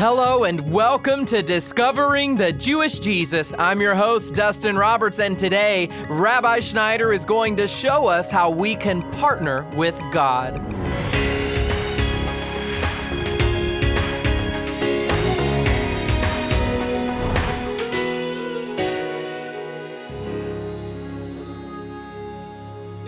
Hello and welcome to Discovering the Jewish Jesus. I'm your host, Dustin Roberts, and today, Rabbi Schneider is going to show us how we can partner with God.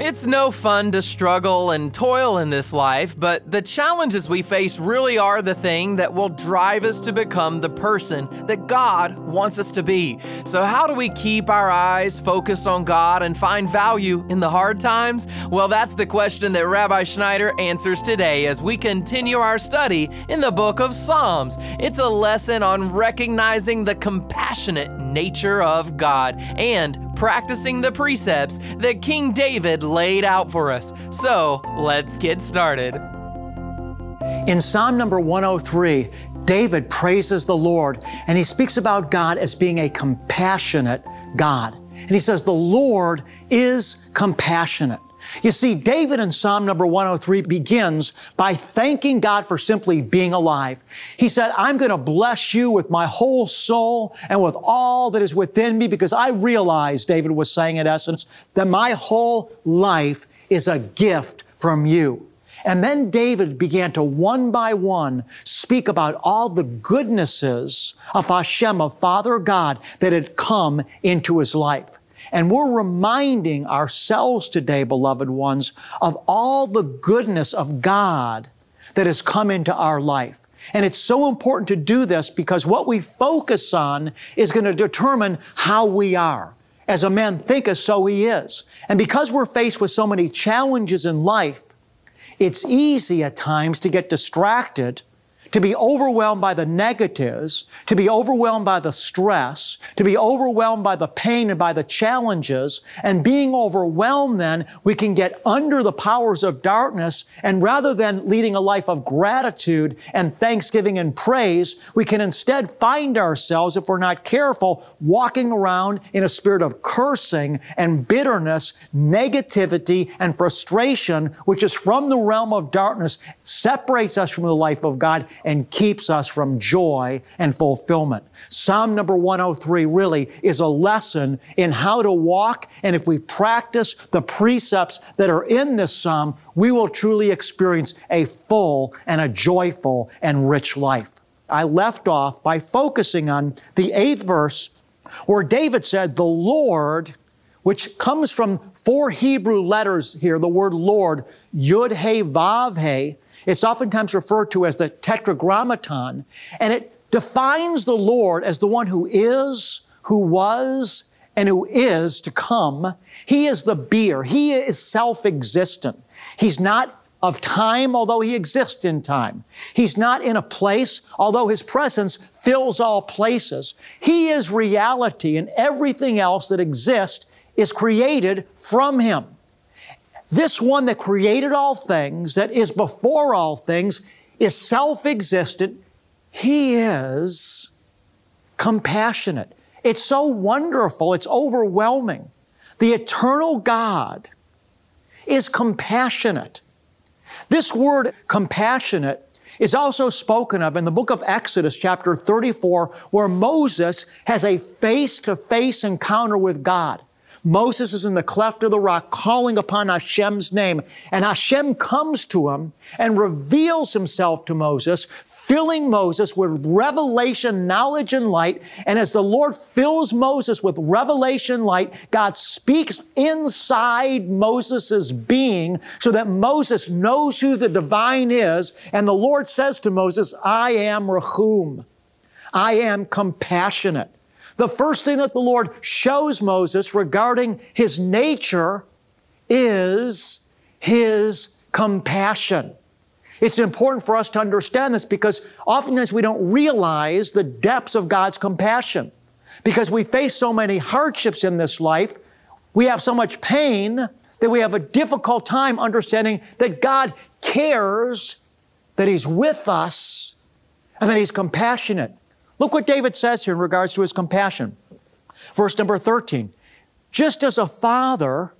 It's no fun to struggle and toil in this life, but the challenges we face really are the thing that will drive us to become the person that God wants us to be. So, how do we keep our eyes focused on God and find value in the hard times? Well, that's the question that Rabbi Schneider answers today as we continue our study in the book of Psalms. It's a lesson on recognizing the compassionate nature of God and practicing the precepts that King David laid out for us. So let's get started. In Psalm number 103, David praises the Lord and he speaks about God as being a compassionate God. And he says, The Lord is compassionate. You see, David in Psalm number 103 begins by thanking God for simply being alive. He said, I'm going to bless you with my whole soul and with all that is within me because I realize, David was saying in essence, that my whole life is a gift from you. And then David began to one by one speak about all the goodnesses of Hashem, of Father God, that had come into his life. And we're reminding ourselves today, beloved ones, of all the goodness of God that has come into our life. And it's so important to do this because what we focus on is going to determine how we are. As a man thinketh, so he is. And because we're faced with so many challenges in life, it's easy at times to get distracted to be overwhelmed by the negatives, to be overwhelmed by the stress, to be overwhelmed by the pain and by the challenges. And being overwhelmed, then we can get under the powers of darkness. And rather than leading a life of gratitude and thanksgiving and praise, we can instead find ourselves, if we're not careful, walking around in a spirit of cursing and bitterness, negativity and frustration, which is from the realm of darkness, separates us from the life of God and keeps us from joy and fulfillment. Psalm number 103 really is a lesson in how to walk, and if we practice the precepts that are in this psalm, we will truly experience a full and a joyful and rich life. I left off by focusing on the eighth verse where David said, The Lord, which comes from four Hebrew letters here, the word Lord, Yud He Vav He, it's oftentimes referred to as the tetragrammaton, and it defines the Lord as the one who is, who was, and who is to come. He is the beer. He is self-existent. He's not of time, although he exists in time. He's not in a place, although his presence fills all places. He is reality, and everything else that exists is created from him. This one that created all things, that is before all things, is self existent. He is compassionate. It's so wonderful, it's overwhelming. The eternal God is compassionate. This word compassionate is also spoken of in the book of Exodus, chapter 34, where Moses has a face to face encounter with God. Moses is in the cleft of the rock calling upon Hashem's name. And Hashem comes to him and reveals himself to Moses, filling Moses with revelation, knowledge, and light. And as the Lord fills Moses with revelation light, God speaks inside Moses' being so that Moses knows who the divine is. And the Lord says to Moses, I am Rahum. I am compassionate. The first thing that the Lord shows Moses regarding his nature is his compassion. It's important for us to understand this because oftentimes we don't realize the depths of God's compassion. Because we face so many hardships in this life, we have so much pain that we have a difficult time understanding that God cares, that He's with us, and that He's compassionate. Look what David says here in regards to his compassion. Verse number 13. Just as a father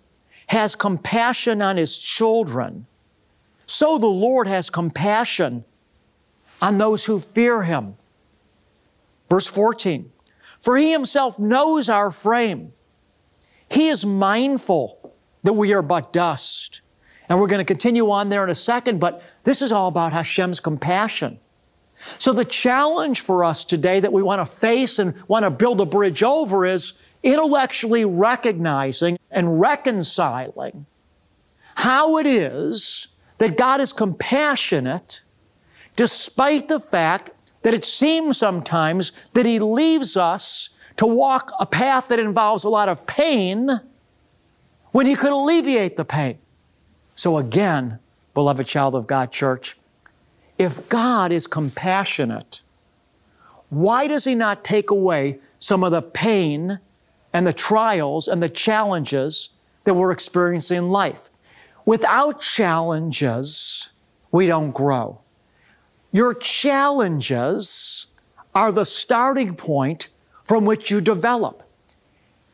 has compassion on his children, so the Lord has compassion on those who fear him. Verse 14 For he himself knows our frame. He is mindful that we are but dust. And we're going to continue on there in a second, but this is all about Hashem's compassion. So the challenge for us today that we want to face and want to build a bridge over is intellectually recognizing and reconciling how it is that God is compassionate despite the fact that it seems sometimes that He leaves us to walk a path that involves a lot of pain when He could alleviate the pain. So, again, beloved child of God, church, if God is compassionate, why does He not take away some of the pain and the trials and the challenges that we're experiencing in life? Without challenges, we don't grow. Your challenges are the starting point from which you develop.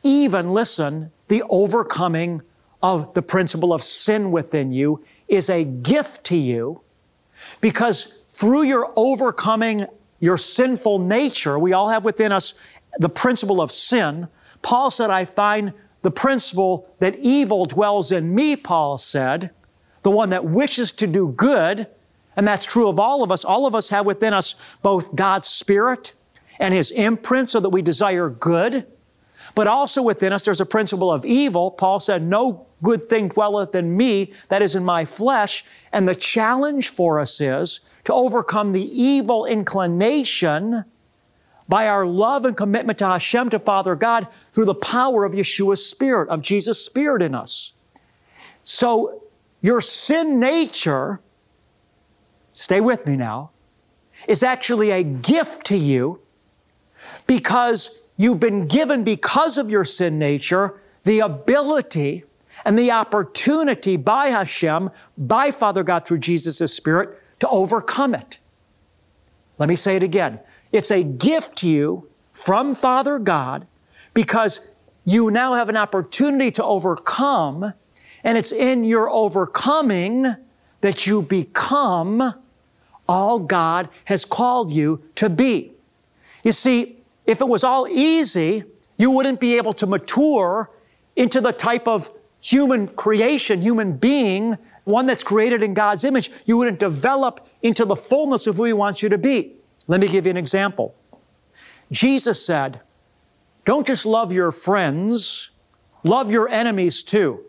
Even, listen, the overcoming of the principle of sin within you is a gift to you because through your overcoming your sinful nature, we all have within us the principle of sin. Paul said, I find the principle that evil dwells in me, Paul said, the one that wishes to do good. And that's true of all of us. All of us have within us both God's Spirit and His imprint so that we desire good. But also within us, there's a principle of evil. Paul said, No good thing dwelleth in me, that is in my flesh. And the challenge for us is to overcome the evil inclination by our love and commitment to Hashem, to Father God, through the power of Yeshua's Spirit, of Jesus' Spirit in us. So, your sin nature, stay with me now, is actually a gift to you because you've been given, because of your sin nature, the ability and the opportunity by Hashem, by Father God through Jesus' Spirit, to overcome it. Let me say it again. It's a gift to you from Father God because you now have an opportunity to overcome, and it's in your overcoming that you become all God has called you to be. You see, if it was all easy, you wouldn't be able to mature into the type of human creation, human being, one that's created in God's image. You wouldn't develop into the fullness of who He wants you to be. Let me give you an example. Jesus said, Don't just love your friends, love your enemies too.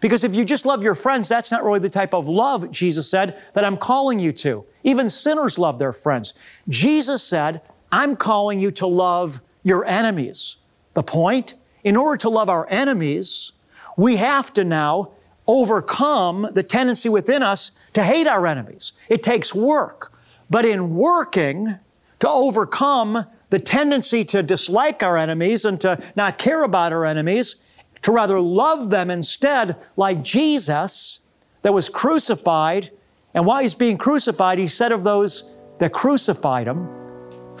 Because if you just love your friends, that's not really the type of love, Jesus said, that I'm calling you to. Even sinners love their friends. Jesus said, I'm calling you to love your enemies. The point? In order to love our enemies, we have to now overcome the tendency within us to hate our enemies. It takes work. But in working to overcome the tendency to dislike our enemies and to not care about our enemies, to rather love them instead, like Jesus that was crucified. And while he's being crucified, he said of those that crucified him,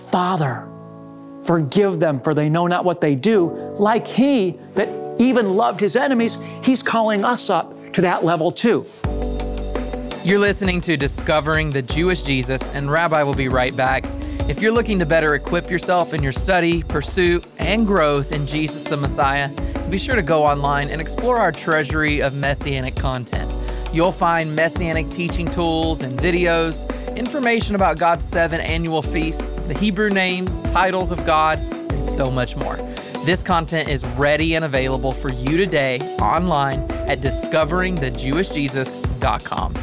Father, forgive them, for they know not what they do. Like he that even loved his enemies, he's calling us up to that level too. You're listening to Discovering the Jewish Jesus, and Rabbi will be right back. If you're looking to better equip yourself in your study, pursuit, and growth in Jesus the Messiah, be sure to go online and explore our treasury of messianic content. You'll find messianic teaching tools and videos, information about God's seven annual feasts, the Hebrew names, titles of God, and so much more. This content is ready and available for you today online at discoveringthejewishjesus.com.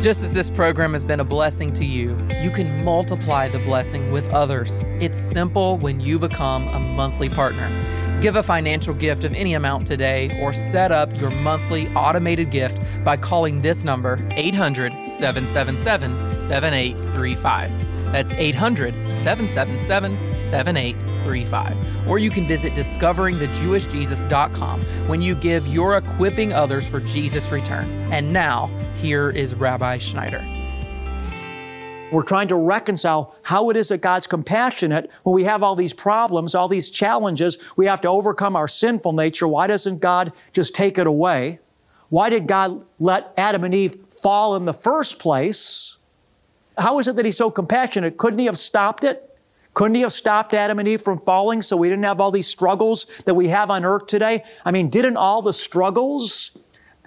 Just as this program has been a blessing to you, you can multiply the blessing with others. It's simple when you become a monthly partner. Give a financial gift of any amount today or set up your monthly automated gift by calling this number 800 777 7835. That's 800 777 7835. Or you can visit discoveringthejewishjesus.com when you give, you're equipping others for Jesus' return. And now, here is Rabbi Schneider. We're trying to reconcile how it is that God's compassionate when we have all these problems, all these challenges. We have to overcome our sinful nature. Why doesn't God just take it away? Why did God let Adam and Eve fall in the first place? How is it that he's so compassionate? Couldn't he have stopped it? Couldn't he have stopped Adam and Eve from falling so we didn't have all these struggles that we have on earth today? I mean, didn't all the struggles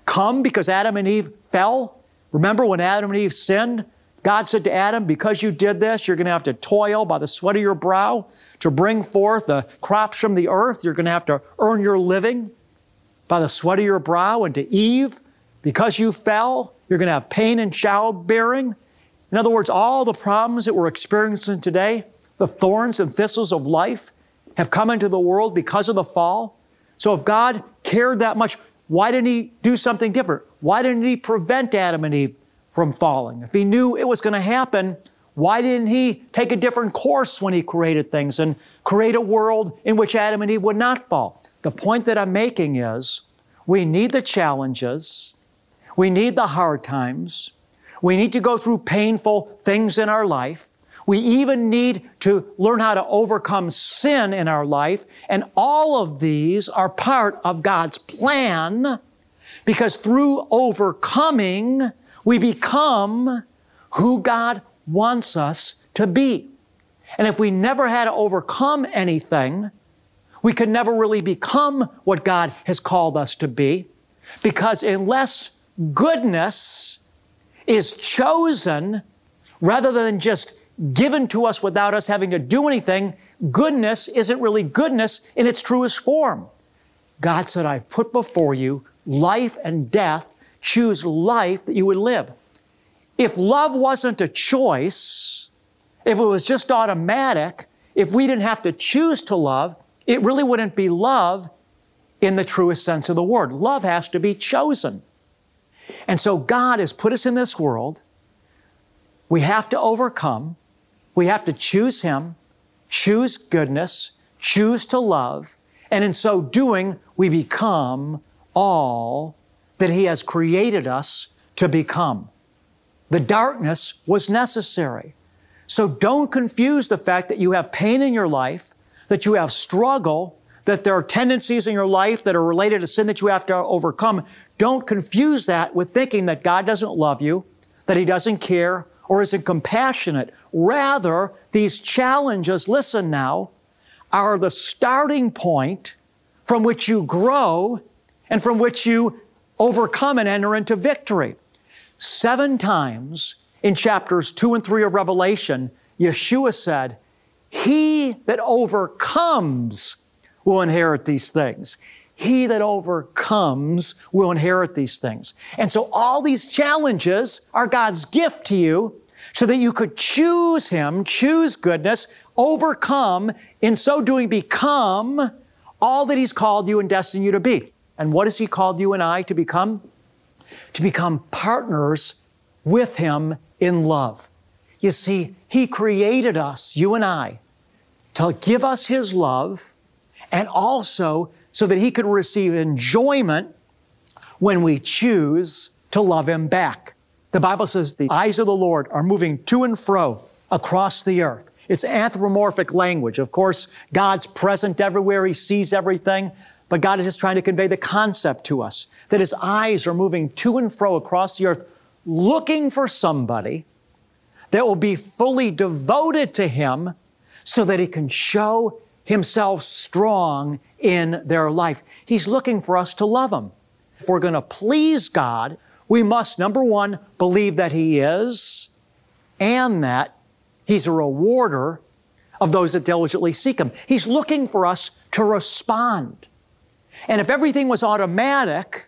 come because Adam and Eve fell? Remember when Adam and Eve sinned? God said to Adam, Because you did this, you're going to have to toil by the sweat of your brow to bring forth the crops from the earth. You're going to have to earn your living by the sweat of your brow. And to Eve, because you fell, you're going to have pain and childbearing. In other words, all the problems that we're experiencing today, the thorns and thistles of life, have come into the world because of the fall. So if God cared that much, why didn't He do something different? Why didn't He prevent Adam and Eve from falling? If He knew it was going to happen, why didn't He take a different course when He created things and create a world in which Adam and Eve would not fall? The point that I'm making is we need the challenges, we need the hard times, we need to go through painful things in our life. We even need to learn how to overcome sin in our life. And all of these are part of God's plan because through overcoming, we become who God wants us to be. And if we never had to overcome anything, we could never really become what God has called us to be because unless goodness is chosen rather than just given to us without us having to do anything, goodness isn't really goodness in its truest form. God said, I've put before you life and death. Choose life that you would live. If love wasn't a choice, if it was just automatic, if we didn't have to choose to love, it really wouldn't be love in the truest sense of the word. Love has to be chosen. And so God has put us in this world. We have to overcome. We have to choose Him, choose goodness, choose to love. And in so doing, we become all that He has created us to become. The darkness was necessary. So don't confuse the fact that you have pain in your life, that you have struggle, that there are tendencies in your life that are related to sin that you have to overcome. Don't confuse that with thinking that God doesn't love you, that He doesn't care, or isn't compassionate. Rather, these challenges, listen now, are the starting point from which you grow and from which you overcome and enter into victory. Seven times in chapters two and three of Revelation, Yeshua said, He that overcomes will inherit these things. He that overcomes will inherit these things. And so all these challenges are God's gift to you so that you could choose Him, choose goodness, overcome, in so doing become all that He's called you and destined you to be. And what has He called you and I to become? To become partners with Him in love. You see, He created us, you and I, to give us His love and also so that He could receive enjoyment when we choose to love Him back. The Bible says the eyes of the Lord are moving to and fro across the earth. It's anthropomorphic language. Of course, God's present everywhere. He sees everything. But God is just trying to convey the concept to us that His eyes are moving to and fro across the earth, looking for somebody that will be fully devoted to Him so that He can show Himself strong in their life. He's looking for us to love Him. If we're going to please God, we must, number one, believe that He is and that He's a rewarder of those that diligently seek Him. He's looking for us to respond. And if everything was automatic,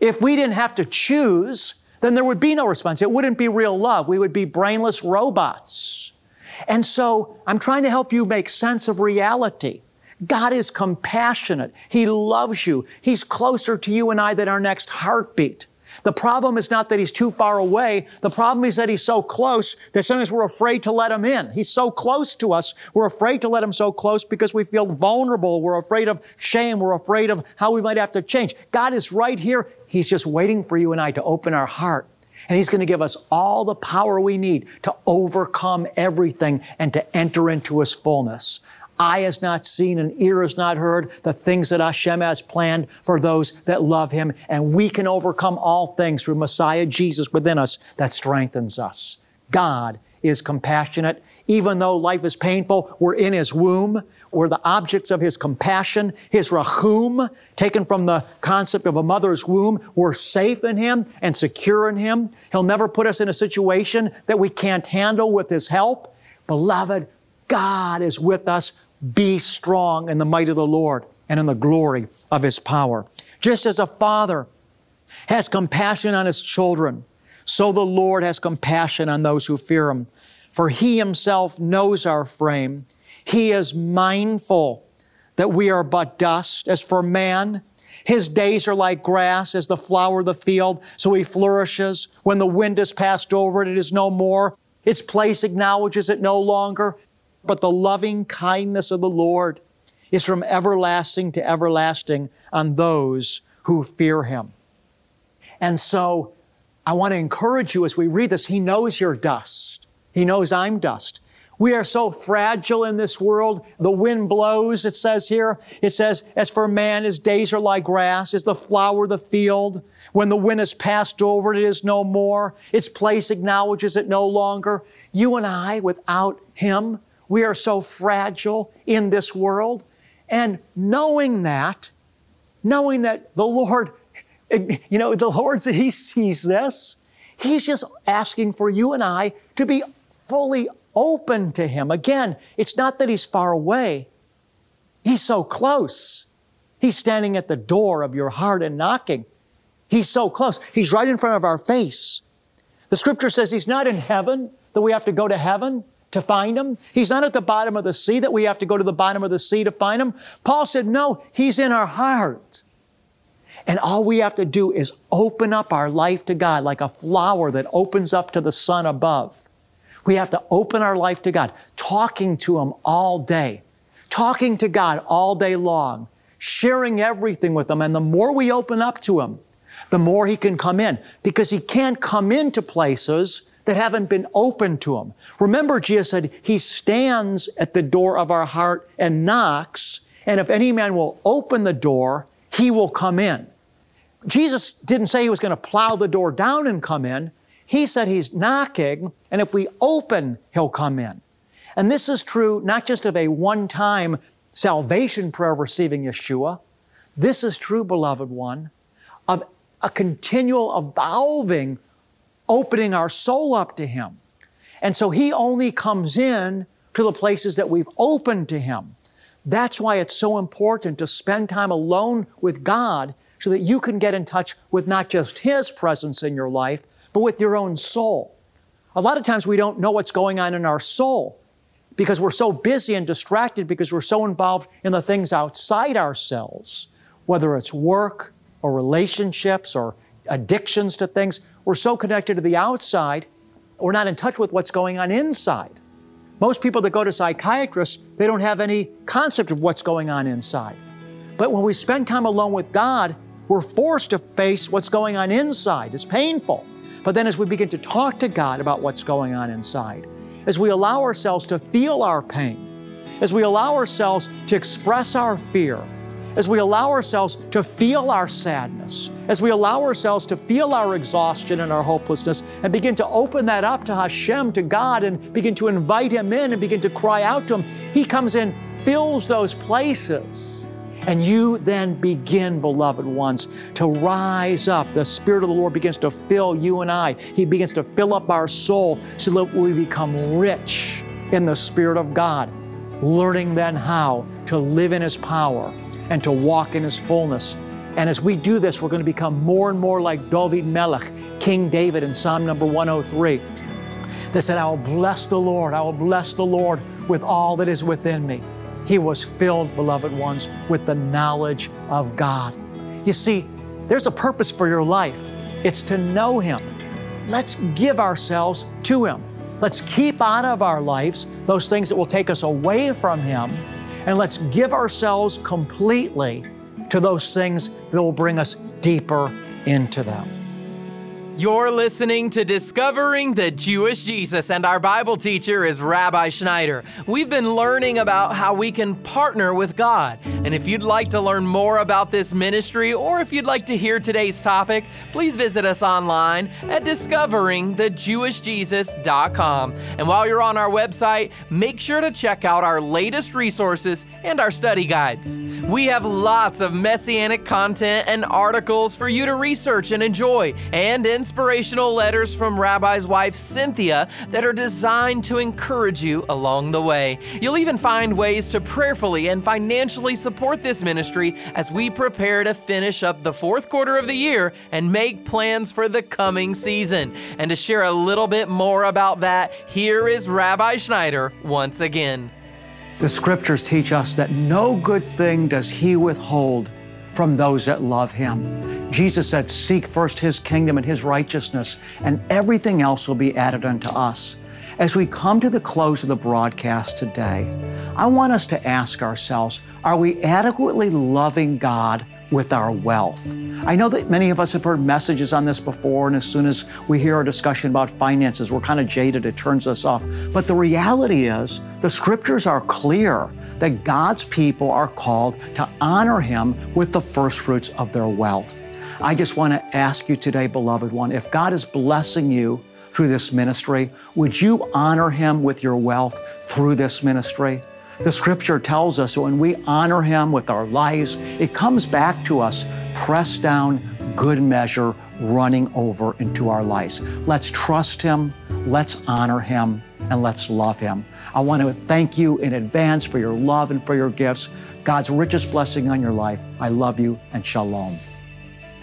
if we didn't have to choose, then there would be no response. It wouldn't be real love. We would be brainless robots. And so I'm trying to help you make sense of reality. God is compassionate. He loves you. He's closer to you and I than our next heartbeat. The problem is not that he's too far away. The problem is that he's so close that sometimes we're afraid to let him in. He's so close to us. We're afraid to let him so close because we feel vulnerable. We're afraid of shame. We're afraid of how we might have to change. God is right here. He's just waiting for you and I to open our heart. And He's going to give us all the power we need to overcome everything and to enter into His fullness. Eye has not seen and ear has not heard the things that Hashem has planned for those that love Him. And we can overcome all things through Messiah Jesus within us that strengthens us. God is compassionate. Even though life is painful, we're in His womb. We're the objects of His compassion, His rachum, taken from the concept of a mother's womb. We're safe in Him and secure in Him. He'll never put us in a situation that we can't handle with His help. Beloved, God is with us. Be strong in the might of the Lord and in the glory of His power. Just as a father has compassion on his children, so the Lord has compassion on those who fear Him. For He Himself knows our frame. He is mindful that we are but dust. As for man, his days are like grass, as the flower of the field, so he flourishes. When the wind has passed over it, it is no more. Its place acknowledges it no longer. But the loving kindness of the Lord is from everlasting to everlasting on those who fear him. And so I want to encourage you as we read this, He knows you're dust. He knows I'm dust. We are so fragile in this world. The wind blows, it says here. It says, as for man, his days are like grass, as the flower of the field. When the wind has passed over it is no more. Its place acknowledges it no longer. You and I, without him, we are so fragile in this world. And knowing that, knowing that the Lord you know, the Lord, He sees this. He's just asking for you and I to be fully open to Him. Again, it's not that He's far away, He's so close. He's standing at the door of your heart and knocking. He's so close. He's right in front of our face. The scripture says He's not in heaven, that we have to go to heaven to find Him. He's not at the bottom of the sea, that we have to go to the bottom of the sea to find Him. Paul said, No, He's in our heart. And all we have to do is open up our life to God like a flower that opens up to the sun above. We have to open our life to God, talking to Him all day, talking to God all day long, sharing everything with Him. And the more we open up to Him, the more He can come in because He can't come into places that haven't been open to Him. Remember, Jesus said, He stands at the door of our heart and knocks, and if any man will open the door, He will come in. Jesus didn't say he was going to plow the door down and come in. He said he's knocking, and if we open, he'll come in. And this is true not just of a one time salvation prayer receiving Yeshua, this is true, beloved one, of a continual evolving, opening our soul up to Him. And so He only comes in to the places that we've opened to Him. That's why it's so important to spend time alone with God so that you can get in touch with not just His presence in your life, but with your own soul. A lot of times we don't know what's going on in our soul because we're so busy and distracted because we're so involved in the things outside ourselves, whether it's work or relationships or addictions to things. We're so connected to the outside, we're not in touch with what's going on inside. Most people that go to psychiatrists, they don't have any concept of what's going on inside. But when we spend time alone with God, we're forced to face what's going on inside. It's painful. But then as we begin to talk to God about what's going on inside, as we allow ourselves to feel our pain, as we allow ourselves to express our fear, as we allow ourselves to feel our sadness, as we allow ourselves to feel our exhaustion and our hopelessness, and begin to open that up to Hashem, to God, and begin to invite Him in and begin to cry out to Him, He comes in, fills those places and you then begin, beloved ones, to rise up. The Spirit of the Lord begins to fill you and I. He begins to fill up our soul so that we become rich in the Spirit of God, learning then how to live in His power and to walk in His fullness. And as we do this, we're going to become more and more like David Melech, King David in Psalm number 103, that said, I will bless the Lord, I will bless the Lord with all that is within me. He was filled, beloved ones, with the knowledge of God. You see, there's a purpose for your life. It's to know Him. Let's give ourselves to Him. Let's keep out of our lives those things that will take us away from Him, and let's give ourselves completely to those things that will bring us deeper into them. You're listening to Discovering the Jewish Jesus, and our Bible teacher is Rabbi Schneider. We've been learning about how we can partner with God. And if you'd like to learn more about this ministry, or if you'd like to hear today's topic, please visit us online at discoveringthejewishjesus.com. And while you're on our website, make sure to check out our latest resources and our study guides. We have lots of messianic content and articles for you to research and enjoy, and in inspirational letters from Rabbi's wife Cynthia that are designed to encourage you along the way. You'll even find ways to prayerfully and financially support this ministry as we prepare to finish up the fourth quarter of the year and make plans for the coming season. And to share a little bit more about that, here is Rabbi Schneider once again. The scriptures teach us that no good thing does He withhold from those that love Him. Jesus said, Seek first His kingdom and His righteousness, and everything else will be added unto us. As we come to the close of the broadcast today, I want us to ask ourselves are we adequately loving God with our wealth? I know that many of us have heard messages on this before, and as soon as we hear a discussion about finances, we're kind of jaded, it turns us off. But the reality is, the scriptures are clear that God's people are called to honor Him with the first fruits of their wealth. I just want to ask you today, beloved one, if God is blessing you through this ministry, would you honor Him with your wealth through this ministry? The scripture tells us when we honor Him with our lives, it comes back to us, pressed down, good measure, running over into our lives. Let's trust Him, let's honor Him, and let's love Him. I want to thank you in advance for your love and for your gifts. God's richest blessing on your life. I love you and shalom.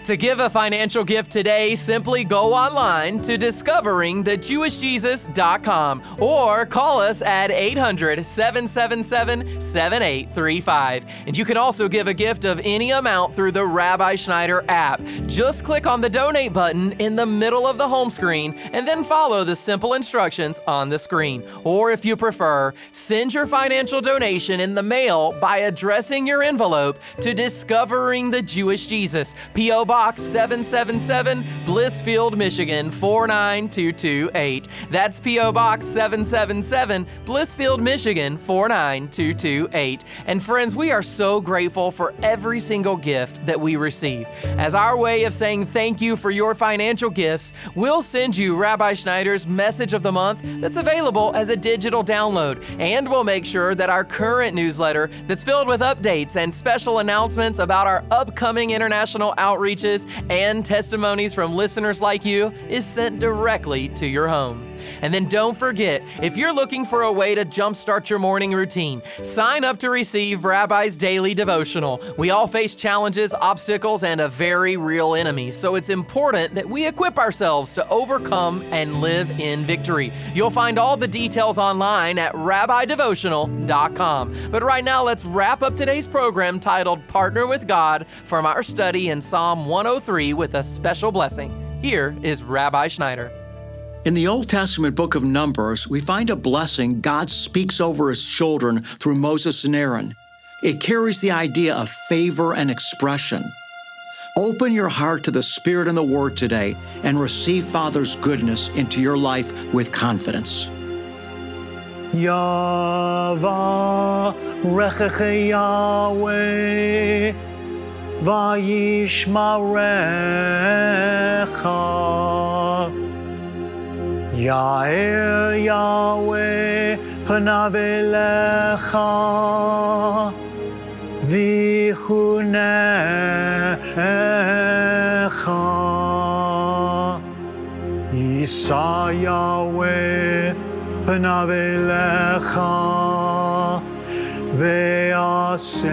To give a financial gift today, simply go online to discoveringthejewishjesus.com or call us at 800 777 7835. And you can also give a gift of any amount through the Rabbi Schneider app. Just click on the donate button in the middle of the home screen and then follow the simple instructions on the screen. Or if you prefer, send your financial donation in the mail by addressing your envelope to Discovering the Jewish Jesus, P.O. Box 777, Blissfield, Michigan 49228. That's P.O. Box 777, Blissfield, Michigan 49228. And friends, we are so grateful for every single gift that we receive. As our way of saying thank you for your financial gifts, we'll send you Rabbi Schneider's Message of the Month that's available as a digital download. And we'll make sure that our current newsletter that's filled with updates and special announcements about our upcoming international outreaches and testimonies from listeners like you is sent directly to your home. And then don't forget, if you're looking for a way to jumpstart your morning routine, sign up to receive Rabbi's Daily Devotional. We all face challenges, obstacles, and a very real enemy, so it's important that we equip ourselves to overcome and live in victory. You'll find all the details online at rabbidevotional.com. But right now, let's wrap up today's program titled Partner with God from our study in Psalm 103 with a special blessing. Here is Rabbi Schneider. In the Old Testament book of Numbers, we find a blessing God speaks over his children through Moses and Aaron. It carries the idea of favor and expression. Open your heart to the Spirit and the Word today and receive Father's goodness into your life with confidence. Yahweh, Vayishmarecha. Yair Yahweh panav elecha vichunecha Yisa Yahweh panav elecha ve'asem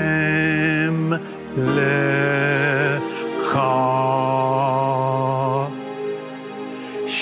lecha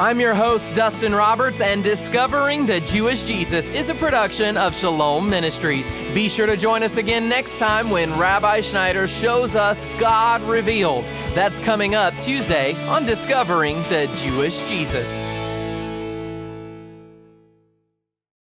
I'm your host, Dustin Roberts, and Discovering the Jewish Jesus is a production of Shalom Ministries. Be sure to join us again next time when Rabbi Schneider shows us God revealed. That's coming up Tuesday on Discovering the Jewish Jesus.